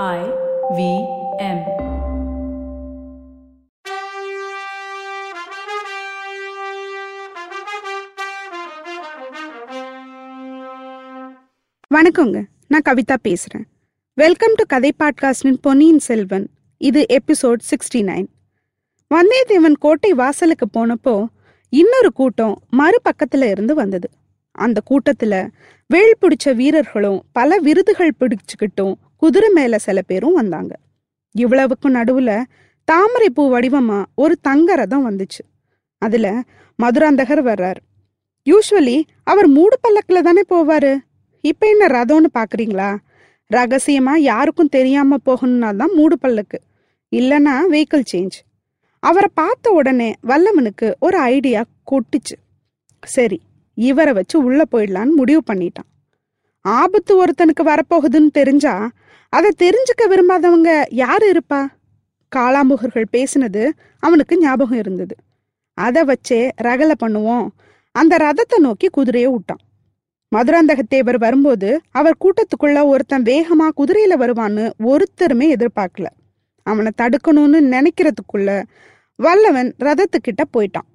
I V M. வணக்கங்க. நான் கவிதா பேசுறேன். வெல்கம் டு கதை பாட்காஸ்டின் பொன்னியின் செல்வன். இது எபிசோட் சிக்ஸ்டி நைன். வந்தியத்தேவன் கோட்டை வாசலுக்கு போனப்போ இன்னொரு கூட்டம் மறுபக்கத்துல இருந்து வந்தது. அந்த கூட்டத்துல வேல் பிடிச்ச வீரர்களும் பல விருதுகள் பிடிச்சுக்கிட்டும் குதிரை மேல சில பேரும் வந்தாங்க. இவ்வளவுக்கும் நடுவுல தாமரை பூ வடிவமா ஒரு தங்க ரதம் வந்துச்சு. அதுல மதுராந்தகர் வர்றார். யூஸ்வலி அவர் மூடு பல்லக்குல தானே போவாரு. இப்ப என்ன ரதம்னு பாக்குறீங்களா? ரகசியமா யாருக்கும் தெரியாம போகணும்னா தான் மூடு பல்லக்கு. இல்லனா வெஹிக்கிள் சேஞ்ச் அவரை பார்த்த உடனே வல்லவனுக்கு ஒரு ஐடியா கொட்டுச்சு. சரி இவரை வச்சு உள்ள போயிடலான்னு முடிவு பண்ணிட்டான். ஆபத்து ஒருத்தனுக்கு வரப்போகுதுன்னு தெரிஞ்சா அதை தெரிஞ்சுக்க விரும்பாதவங்க யார் இருப்பா? காளாம்புகர்கள் பேசினது அவனுக்கு ஞாபகம் இருந்தது. அதை வச்சே ரகலை பண்ணுவோம். அந்த ரதத்தை நோக்கி குதிரையை விட்டான் மதுராந்தகத்தேவர் வரும்போது அவர் கூட்டத்துக்குள்ள ஒருத்தன் வேகமா குதிரையில வருவான்னு ஒருத்தருமே எதிர்பார்க்கல. அவனை தடுக்கணும்னு நினைக்கிறதுக்குள்ள வல்லவன் ரதத்துக்கிட்ட போயிட்டான்.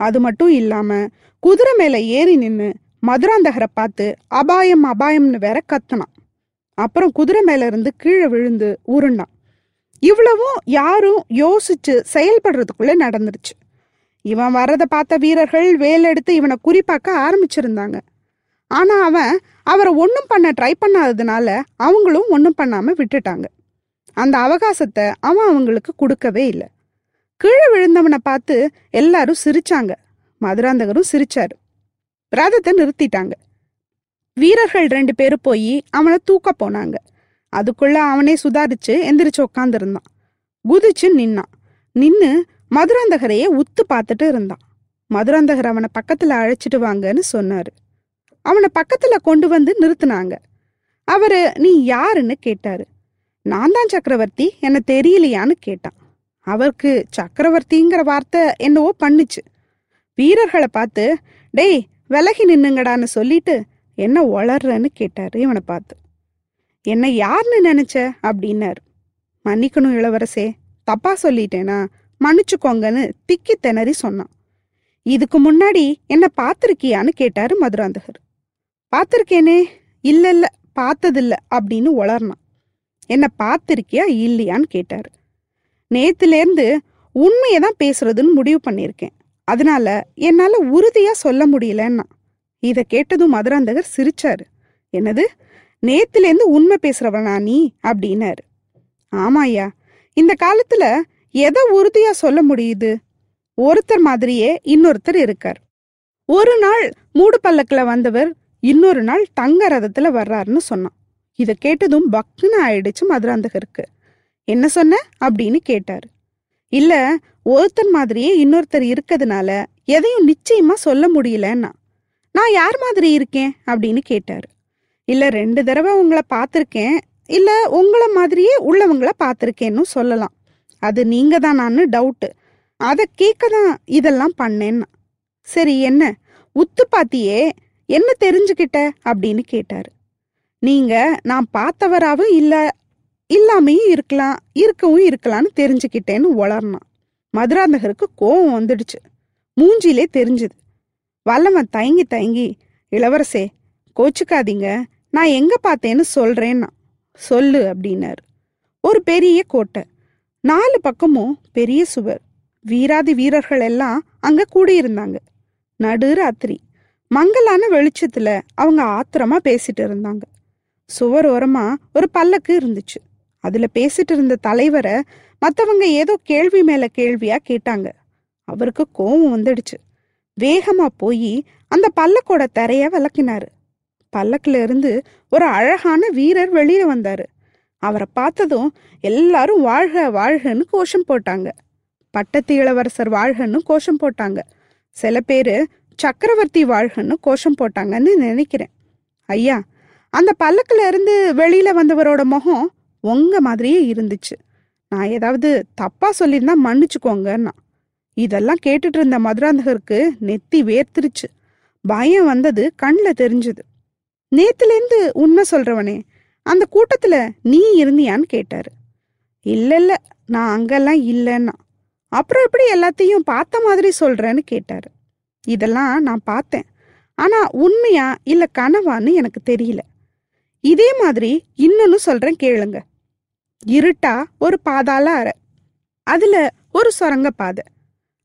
அது மட்டும் இல்லாம குதிரை மேல ஏறி நின்று மதுராந்தகரை பார்த்து அபாயம் அபாயம்னு வேற கத்துனான். அப்புறம் குதிரை மேல இருந்து கீழே விழுந்து உருண்டான். இவ்வளவும் யாரும் யோசிச்சு செயல்படுறதுக்குள்ள நடந்துருச்சு. இவன் வர்றதை பார்த்த வீரர்கள் வேல் எடுத்து இவனை குறிப்பாக்க ஆரம்பிச்சிருந்தாங்க. ஆனா அவன் அவரை ஒன்றும் பண்ண ட்ரை பண்ணாததுனால அவங்களும் ஒன்றும் பண்ணாம விட்டுட்டாங்க. அந்த அவகாசத்தை அவன் அவங்களுக்கு கொடுக்கவே இல்லை. கீழே விழுந்தவனை பார்த்து எல்லாரும் சிரிச்சாங்க. மதுராந்தகரும் சிரிச்சாரு. ரதத்தை நிறுத்திட்டாங்க. வீரர்கள் ரெண்டு பேரும் போய் அவனை தூக்க போனாங்க. அதுக்குள்ள அவனே சுதாரிச்சு எந்திரிச்சு உட்காந்துருந்தான் குதிச்சு நின்னான். நின்று மதுராந்தகரையே உத்து பார்த்துட்டு இருந்தான். மதுராந்தகர் அவனை பக்கத்துல அழைச்சிட்டு வாங்கன்னு சொன்னாரு. அவனை பக்கத்துல கொண்டு வந்து நிறுத்தினாங்க. அவரு நீ யாருன்னு கேட்டாரு. நான் தான் சக்கரவர்த்தி என்ன தெரியலையான்னு கேட்டான். அவருக்கு சக்கரவர்த்திங்கிற வார்த்தை என்னவோ பண்ணுச்சு. வீரர்களை பார்த்து டேய் விலகி நின்னுங்கடான்னு சொல்லிட்டு என்ன வளர்றன்னு கேட்டாரு இவனை பார்த்து. என்ன யாருன்னு நினைச்ச? அப்படின்னாரு. மன்னிக்கணும் இளவரசே. தப்பா சொல்லிட்டேனா? மன்னிச்சுக்கோங்கன்னு திக்கி திணறி சொன்னான். இதுக்கு முன்னாடி என்ன பார்த்துருக்கியான்னு கேட்டாரு மதுராந்தகர். பார்த்துருக்கேனே. இல்ல இல்ல பார்த்ததில்ல. அப்படின்னு உளர்னான். என்ன பார்த்துருக்கியா? இல்லையான்னு கேட்டாரு. நேத்துலேருந்து உண்மையை தான் பேசுறதுன்னு முடிவு பண்ணியிருக்கேன். அதனால என்னால உறுதியா சொல்ல முடியலன்னா இதை கேட்டதும் மதுராந்தகர் சிரிச்சாரு. என்னது? நேத்துலேருந்து உண்மை பேசுறவனா நீ? அப்படின்னாரு ஆமாயா இந்த காலத்துல எதை உறுதியா சொல்ல முடியுது? ஒருத்தர் மாதிரியே இன்னொருத்தர் இருக்கார். ஒரு நாள் மூடு பல்லக்கில் வந்தவர் இன்னொரு நாள் தங்க ரதத்துல வர்றாருன்னு சொன்னான். இதை கேட்டதும் பக்குன்னு ஆயிடுச்சு மதுராந்தகருக்கு. என்ன சொன்ன? அப்படின்னு கேட்டாரு. இல்ல ஒருத்தர் மாதிரியே இன்னொருத்தர் இருக்கிறதுனால எதையும் நிச்சயமா சொல்ல முடியலன்னா நான் யார் மாதிரி இருக்கேன்? அப்படின்னு கேட்டாரு. இல்ல ரெண்டு தடவை உங்களை பார்த்துருக்கேன். இல்ல உங்களை மாதிரியே உள்ளவங்கள பார்த்துருக்கேன்னு சொல்லலாம். அது நீங்க தானான்னு டவுட்டு அதை கேட்க தான் இதெல்லாம் பண்ணேன்னா. சரி என்ன? உத்து பாத்தியே என்ன தெரிஞ்சுக்கிட்ட? அப்படின்னு கேட்டாரு. நீங்க நான் பார்த்தவராவும் இல்லை இல்லாமையும் இருக்கலாம் இருக்கவும் இருக்கலாம்னு தெரிஞ்சுக்கிட்டேன்னு உளர்னான் மதுராந்தகருக்கு கோவம் வந்துடுச்சு. மூஞ்சிலே தெரிஞ்சுது. வல்லவன் தயங்கி தயங்கி இளவரசே கோச்சுக்காதீங்க. நான் எங்க பார்த்தேன்னு சொல்றேன்னா. சொல்லு அப்படின்னாரு. ஒரு பெரிய கோட்டை. நாலு பக்கமும் பெரிய சுவர். வீராதி வீரர்கள் எல்லாம் அங்க கூடியிருந்தாங்க. நடு ராத்திரி. மங்கலான வெளிச்சத்துல அவங்க ஆத்திரமா பேசிட்டு இருந்தாங்க. சுவர் ஓரமா ஒரு பல்லக்கு இருந்துச்சு. அதுல பேசிட்டு இருந்த தலைவரை மத்தவங்க ஏதோ கேள்வி மேல கேள்வியா கேட்டாங்க. அவருக்கு கோவம் வந்துடுச்சு. வேகமா போய் அந்த பல்லக்கோட தரைய விளக்கினாரு. பல்லக்குல இருந்து ஒரு அழகான வீரர் வெளியே வந்தாரு. அவரை பார்த்ததும் எல்லாரும் வாழ்க வாழ்கன்னு கோஷம் போட்டாங்க. பட்டத்து இளவரசர் வாழ்கன்னு கோஷம் போட்டாங்க. சில பேரு சக்கரவர்த்தி வாழ்கன்னு கோஷம் போட்டாங்கன்னு நினைக்கிறேன். ஐயா அந்த பல்லக்குல இருந்து வெளியில வந்தவரோட முகம் உங்க மாதிரியே இருந்துச்சு. நான் ஏதாவது தப்பாக சொல்லியிருந்தா மன்னிச்சுக்கோங்கன்னா. இதெல்லாம் கேட்டுட்டு இருந்த மதுராந்தகருக்கு நெத்தி வேர்த்திருச்சு. பயம் வந்தது கண்ணில் தெரிஞ்சுது. நேத்துலேருந்து உண்மை சொல்றவனே அந்த கூட்டத்தில் நீ இருந்தியான்னு கேட்டாரு. இல்லை இல்லை நான் அங்கெல்லாம் இல்லைன்னா. அப்புறம் எப்படி எல்லாத்தையும் பார்த்த மாதிரி சொல்கிறேன்னு கேட்டாரு. இதெல்லாம் நான் பார்த்தேன். ஆனால் உண்மையா இல்லை கனவான்னு எனக்கு தெரியல. இதே மாதிரி இன்னொன்னு சொல்றேன் கேளுங்க. இருட்டா ஒரு பாதாள அறை. அதுல ஒரு சுரங்க பாதை.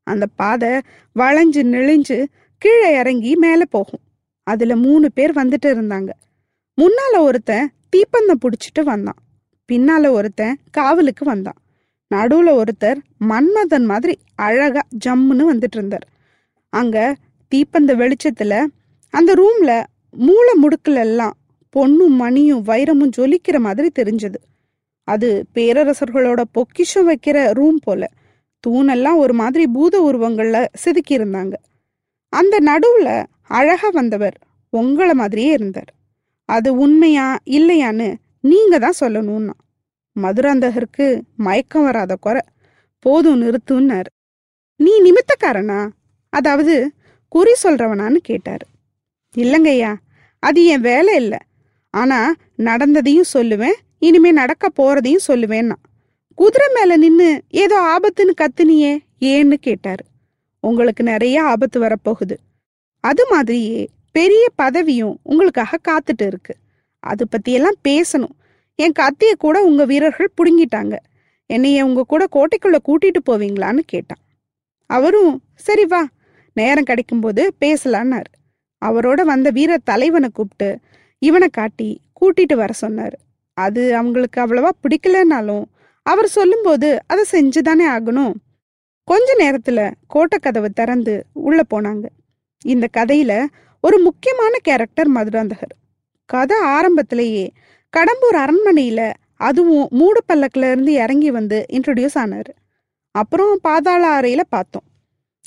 அந்த பாதை வளைஞ்சு நெளிஞ்சு கீழே இறங்கி மேலே போகும். அதுல மூணு பேர் வந்துட்டு இருந்தாங்க. முன்னால ஒருத்தன் தீப்பந்தம் பிடிச்சிட்டு வந்தான். பின்னால ஒருத்தன் காவலுக்கு வந்தான். நடுவுல ஒருத்தர் மன்மதன் மாதிரி அழகா ஜம்முன்னு வந்துட்டு இருந்தார். அங்க தீப்பந்த வெளிச்சத்துல அந்த ரூம்ல மூளை முடுக்குல எல்லாம் பொண்ணும் மணியும் வைரமும் ஜொலிக்கிற மாதிரி தெரிஞ்சது. அது பேரரசர்களோட பொக்கிஷம் வைக்கிற ரூம் போல. தூணெல்லாம் ஒரு மாதிரி பூத உருவங்கள்ல செதுக்கி இருந்தாங்க அந்த நடுவுல அழகா வந்தவர் உங்களை மாதிரியே இருந்தார். அது உண்மையா இல்லையான்னு நீங்க தான் சொல்லணும்னா. மதுராந்தகருக்கு மயக்கம் வராத குறை. போதும் நிறுத்துன்னாரு. நீ நிமித்தக்காரனா? அதாவது குறி சொல்றவனான்னு கேட்டாரு. இல்லைங்கய்யா அது என் வேலை இல்லை. ஆனா நடந்ததையும் சொல்லுவேன் இனிமே நடக்க போறதையும் சொல்லுவேன்னா. குதிரை மேல நின்னு ஏதோ ஆபத்துன்னு கத்துனியே ஏன்னு கேட்டாரு. உங்களுக்கு நிறைய ஆபத்து வரப்போகுது. அது மாதிரியே பெரிய பதவியும் உங்களுக்காக காத்துட்டு இருக்கு. அது பத்தியெல்லாம் பேசணும். என் கத்திய கூட உங்க வீரர்கள் புடுங்கிட்டாங்க. என்னைய உங்க கூட கோட்டைக்குள்ள கூட்டிட்டு போவீங்களான்னு கேட்டான். அவரும் சரி வா நேரம் கிடைக்கும்போது பேசலான்னாரு. அவரோட வந்த வீர தலைவனை கூப்பிட்டு இவனை காட்டி கூட்டிட்டு வர சொன்னார். அது அவங்களுக்கு அவ்வளவா பிடிக்கலனாலும் அவர் சொல்லும்போது அதை செஞ்சுதானே ஆகணும். கொஞ்ச நேரத்துல கோட்டை கதவை திறந்து உள்ள போனாங்க. இந்த கதையில ஒரு முக்கியமான கேரக்டர் மதுராந்தகர். கதை ஆரம்பத்திலேயே கடம்பூர் அரண்மனையில அதுவும் மூடு பல்லக்குல இருந்து இறங்கி வந்து இன்ட்ரடியூஸ் ஆனாரு. அப்புறம் பாதாள அறையில பார்த்தோம்.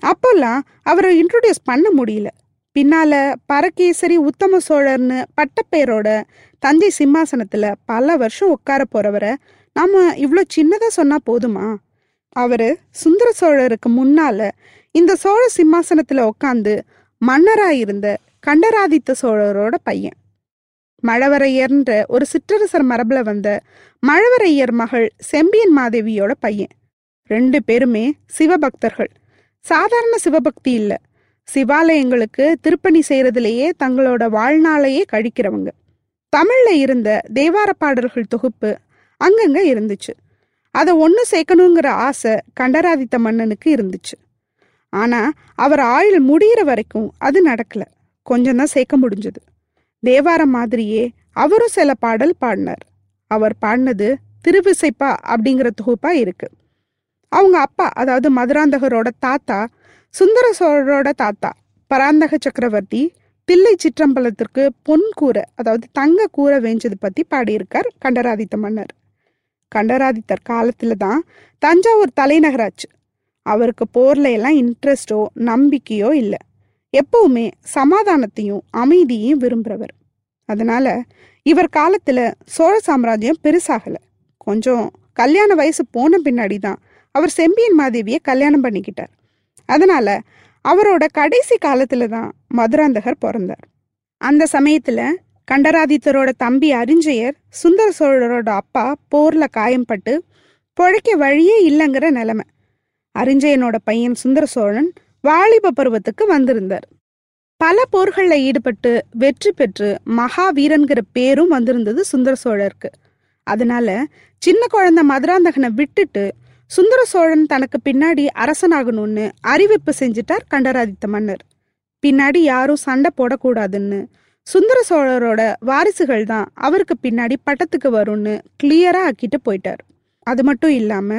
அப்போல்லாம் அவரை இன்ட்ரடியூஸ் பண்ண முடியல. பின்னால பரகேசரி உத்தம சோழர்னு பட்டப்பேரோட தஞ்சை சிம்மாசனத்துல பல வருஷம் உட்கார போறவரை நாம இவ்வளோ சின்னதா சொன்னா போதுமா? அவரு சுந்தர சோழருக்கு முன்னால இந்த சோழ சிம்மாசனத்துல உட்காந்து மன்னராக இருந்த கண்டராதித்த சோழரோட பையன். மழவரையர்ன்ற ஒரு சிற்றரசர் மரபுல வந்த மழவரையர் மகள் செம்பியன் மாதேவியோட பையன். ரெண்டு பேருமே சிவபக்தர்கள். சாதாரண சிவபக்தி இல்லை. சிவாலயங்களுக்கு திருப்பணி செய்யறதுலயே தங்களோட வாழ்நாளையே கழிக்கிறவங்க. தமிழ்ல இருந்த தேவார பாடல்கள் தொகுப்பு அங்கங்க இருந்துச்சு. அதை ஒன்று சேர்க்கணுங்கிற ஆசை கண்டராதித்த மன்னனுக்கு இருந்துச்சு. ஆனா அவர் ஆயுள் முடியிற வரைக்கும் அது நடக்கல. கொஞ்சம் தான் சேர்க்க முடிஞ்சது. தேவாரம் மாதிரியே அவரும் சில பாடல் பாடினார். அவர் பாடினது திருவிசைப்பா அப்படிங்கிற தொகுப்பா இருக்கு. அவங்க அப்பா அதாவது மதுராந்தகரோட தாத்தா சுந்தர சோழரோட தாத்தா பராந்தக சக்கரவர்த்தி தில்லை சிற்றம்பலத்திற்கு பொன் கூரை அதாவது தங்க கூரை வேஞ்சது பத்தி பாடியிருக்கார் கண்டராதித்த மன்னர். கண்டராதித்தர் காலத்துல தான் தஞ்சாவூர் தலைநகராச்சு. அவருக்கு போர்ல எல்லாம் இன்ட்ரெஸ்டோ நம்பிக்கையோ இல்லை. எப்பவுமே சமாதானத்தையும் அமைதியையும் விரும்புறவர். அதனால இவர் காலத்துல சோழ சாம்ராஜ்யம் பெருசாகல. கொஞ்சம் கல்யாண வயசு போன பின்னாடி தான் அவர் செம்பியன் மாதேவியை கல்யாணம் பண்ணிக்கிட்டார். அதனால அவரோட கடைசி காலத்துல தான் மதுராந்தகர் பிறந்தார். அந்த சமயத்துல கண்டராதித்தரோட தம்பி அறிஞ்சயர் சுந்தர சோழரோட அப்பா போர்ல காயம்பட்டு பிழைக்க வழியே இல்லைங்கிற நிலைமை. அறிஞ்சயனோட பையன் சுந்தர சோழன் வாலிப பருவத்துக்கு வந்திருந்தார். பல போர்களில் ஈடுபட்டு வெற்றி பெற்று மகாவீரன்கிற பேரும் வந்திருந்தது சுந்தர சோழருக்கு. அதனால சின்ன குழந்தை மதுராந்தகனை விட்டுட்டு சுந்தர சோழன் தனக்கு பின்னாடி அரசனாகணும்னு அறிவிப்பு செஞ்சிட்டார் கண்டராதித்த மன்னர். பின்னாடி யாரும் சண்டை போடக்கூடாதுன்னு. சுந்தர சோழரோட வாரிசுகள் தான் அவருக்கு பின்னாடி பட்டத்துக்கு வரும்னு கிளியரா ஆக்கிட்டு போயிட்டார். அது மட்டும் இல்லாம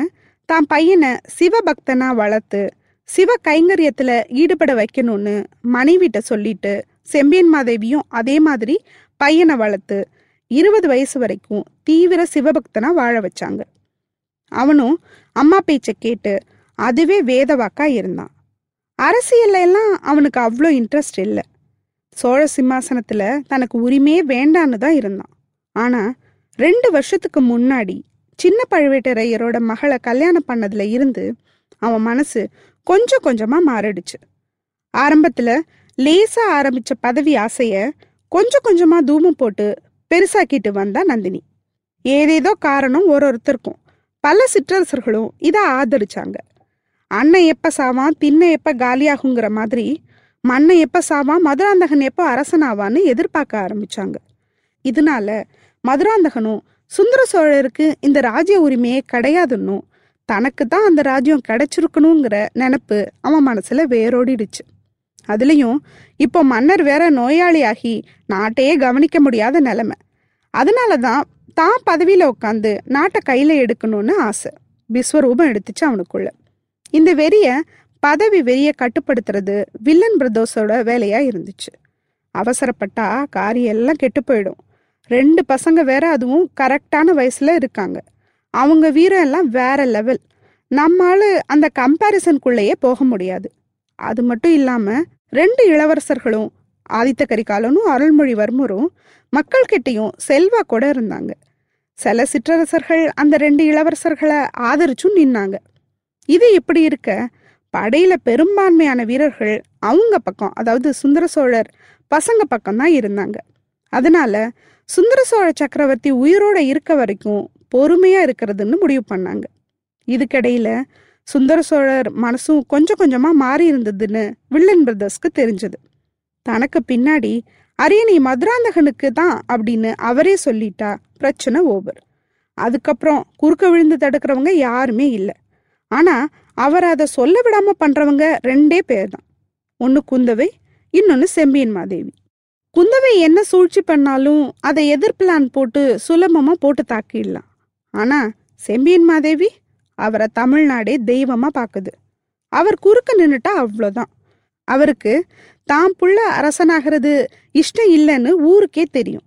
தான் பையனை சிவபக்தனா வளர்த்து சிவ கைங்கரியத்துல ஈடுபட வைக்கணும்னு மனைவிட்ட சொல்லிட்டு செம்பியன் மாதேவியும் அதே மாதிரி பையனை வளர்த்து இருபது வயசு வரைக்கும் தீவிர சிவபக்தனா வாழ வச்சாங்க. அவனும் அம்மா பேச்சை கேட்டு அதுவே வேதவாக்கா இருந்தான். அரசியல்ல எல்லாம் அவனுக்கு அவ்வளோ இன்ட்ரெஸ்ட் இல்லை. சோழ சிம்மாசனத்துல தனக்கு உரிமையே வேண்டான்னு தான் இருந்தான். ஆனா ரெண்டு வருஷத்துக்கு முன்னாடி சின்ன பழுவேட்டரையரோட மகளை கல்யாணம் பண்ணதுல இருந்து அவன் மனசு கொஞ்சம் கொஞ்சமா மாறிடுச்சு. ஆரம்பத்துல லேசா ஆரம்பிச்ச பதவி ஆசைய கொஞ்சம் கொஞ்சமா தூமம் போட்டு பெருசாக்கிட்டு வந்தா நந்தினி. ஏதேதோ காரணம் ஒரு ஒருத்தருக்கும். பல சிற்றரசர்களும் இதை ஆதரிச்சாங்க. அண்ணன் எப்போ சாவான் திண்ண எப்போ காலியாகுங்கிற மாதிரி மண்ணை எப்போ சாவான் மதுராந்தகன் எப்போ அரசனாவான்னு எதிர்பார்க்க ஆரம்பிச்சாங்க. இதனால மதுராந்தகனும் சுந்தர சோழருக்கு இந்த ராஜ்ய உரிமையே கிடையாதுன்னும் தனக்கு தான் அந்த ராஜ்யம் கிடைச்சிருக்கணுங்கிற நினப்பு அவன் மனசில் வேரோடிடுச்சு. அதுலேயும் இப்போ மன்னர் வேற நோயாளியாகி நாட்டையே கவனிக்க முடியாத நிலைமை. அதனால தான் தான் பதவியில் உட்காந்து நாட்டை கையில் எடுக்கணும்னு ஆசை. விஸ்வரூபம் எடுத்துச்சு அவனுக்குள்ள. இந்த வெறிய பதவி வெறிய கட்டுப்படுத்துறது வில்லன் பிரதோஸோட வேலையா இருந்துச்சு. அவசரப்பட்டா காரியம் எல்லாம் கெட்டு போயிடும். ரெண்டு பசங்க வேற அதுவும் கரெக்டான வயசுல இருக்காங்க. அவங்க வீரம் எல்லாம் வேற லெவல். நம்மால அந்த கம்பேரிசனுக்குள்ளேயே போக முடியாது. அது மட்டும் இல்லாம ரெண்டு இளவரசர்களும் ஆதித்த கரிகாலனும் அருள்மொழிவர்மரும் மக்கள்கிட்டையும் செல்வா கூட இருந்தாங்க. சில சிற்றரசர்கள் அந்த ரெண்டு இளவரசர்களை ஆதரிச்சும் நின்னாங்க. இது இப்படி இருக்க? படையில பெரும்பான்மையான வீரர்கள் அவங்க பக்கம் அதாவது சுந்தர சோழர் பசங்க பக்கம் தான் இருந்தாங்க. அதனால சுந்தர சோழ சக்கரவர்த்தி உயிரோட இருக்க வரைக்கும் பொறுமையா இருக்கிறதுன்னு முடிவு பண்ணாங்க. இதுக்கிடையில சுந்தர சோழர் மனசும் கொஞ்சம் கொஞ்சமா மாறி இருந்ததுன்னு வில்லன் பிரதர்ஸ்க்கு தெரிஞ்சது. தனக்கு பின்னாடி அரியணை மதுராந்தகனுக்கு தான் அப்படின்னு அவரே சொல்லிட்டா பிரச்சனை ஓவர் அதுக்கப்புறம் குறுக்க விழுந்து தடுக்கிறவங்க யாருமே இல்லை. ஆனா அவர் அதை சொல்ல விடாம பண்றவங்க ரெண்டே பேர் தான். ஒன்னு குந்தவை இன்னொன்னு செம்பியன் மாதேவி. குந்தவை என்ன சூழ்ச்சி பண்ணாலும் அதை எதிர் பிளான் போட்டு சுலபமா போட்டு தாக்கிடலாம். ஆனா செம்பியன் மாதேவி அவரை தமிழ்நாடே தெய்வமா பாக்குது. அவர் குறுக்க நின்னுட்டா அவ்வளோதான் அவருக்கு தான் புள்ள அரசனாகிறது. இஷ்டம் இல்லைன்னு ஊருக்கே தெரியும்.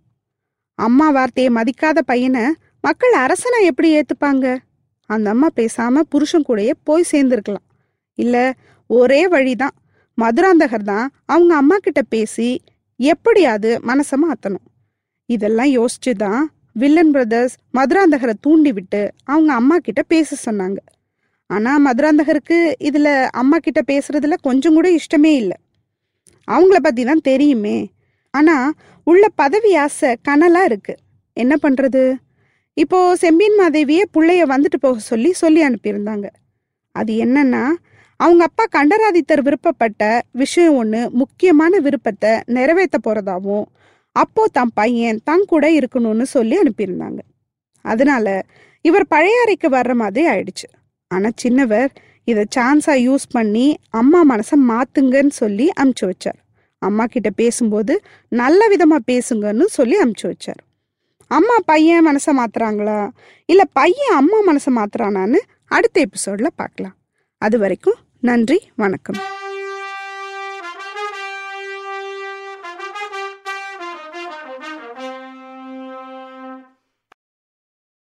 அம்மா வார்த்தையை மதிக்காத பையனை மக்கள் அரசனை எப்படி ஏத்துப்பாங்க? அந்த அம்மா பேசாம புருஷன் கூடயே போய் சேர்ந்துருக்கலாம். இல்ல ஒரே வழிதான். மதுராந்தகர் தான் அவங்க அம்மா கிட்ட பேசி எப்படியாவது மனசை மாத்தணும். இதெல்லாம் யோசிச்சு தான் வில்லன் பிரதர்ஸ் மதுராந்தகரை தூண்டி விட்டு அவங்க அம்மா கிட்ட பேச சொன்னாங்க. ஆனா மதுராந்தகருக்கு இதுல அம்மா கிட்ட பேசுறதுல கொஞ்சம் கூட இஷ்டமே இல்லை. அவங்கள பத்தி தான் தெரியுமே. ஆனா உள்ள பதவி ஆசை கனலா இருக்கு. என்ன பண்றது? இப்போ செம்பியன் மாதேவியே பிள்ளைய வந்துட்டு போக சொல்லி சொல்லி அனுப்பியிருந்தாங்க. அது என்னன்னா அவங்க அப்பா கண்டராதித்தர் விருப்பப்பட்ட விஷயம் ஒன்று முக்கியமான விருப்பத்தை நிறைவேற்ற போறதாவும் அப்போ தன் பையன் தன் கூட இருக்கணும்னு சொல்லி அனுப்பியிருந்தாங்க. அதனால இவர் பழைய அறைக்கு வர்ற மாதிரி ஆயிடுச்சு. ஆனா சின்னவர் இதை சான்ஸாக யூஸ் பண்ணி அம்மா மனசை மாற்றுங்கன்னு சொல்லி அமுச்சு வச்சார். அம்மா கிட்ட பேசும்போது நல்ல விதமாக பேசுங்கன்னு சொல்லி அமுச்சு வச்சார். அம்மா பையன் மனசை மாத்துறாங்களா? இல்லை பையன் அம்மா மனசை மாத்துறானான்னு அடுத்த எபிசோட்ல பார்க்கலாம். அது வரைக்கும் நன்றி வணக்கம்.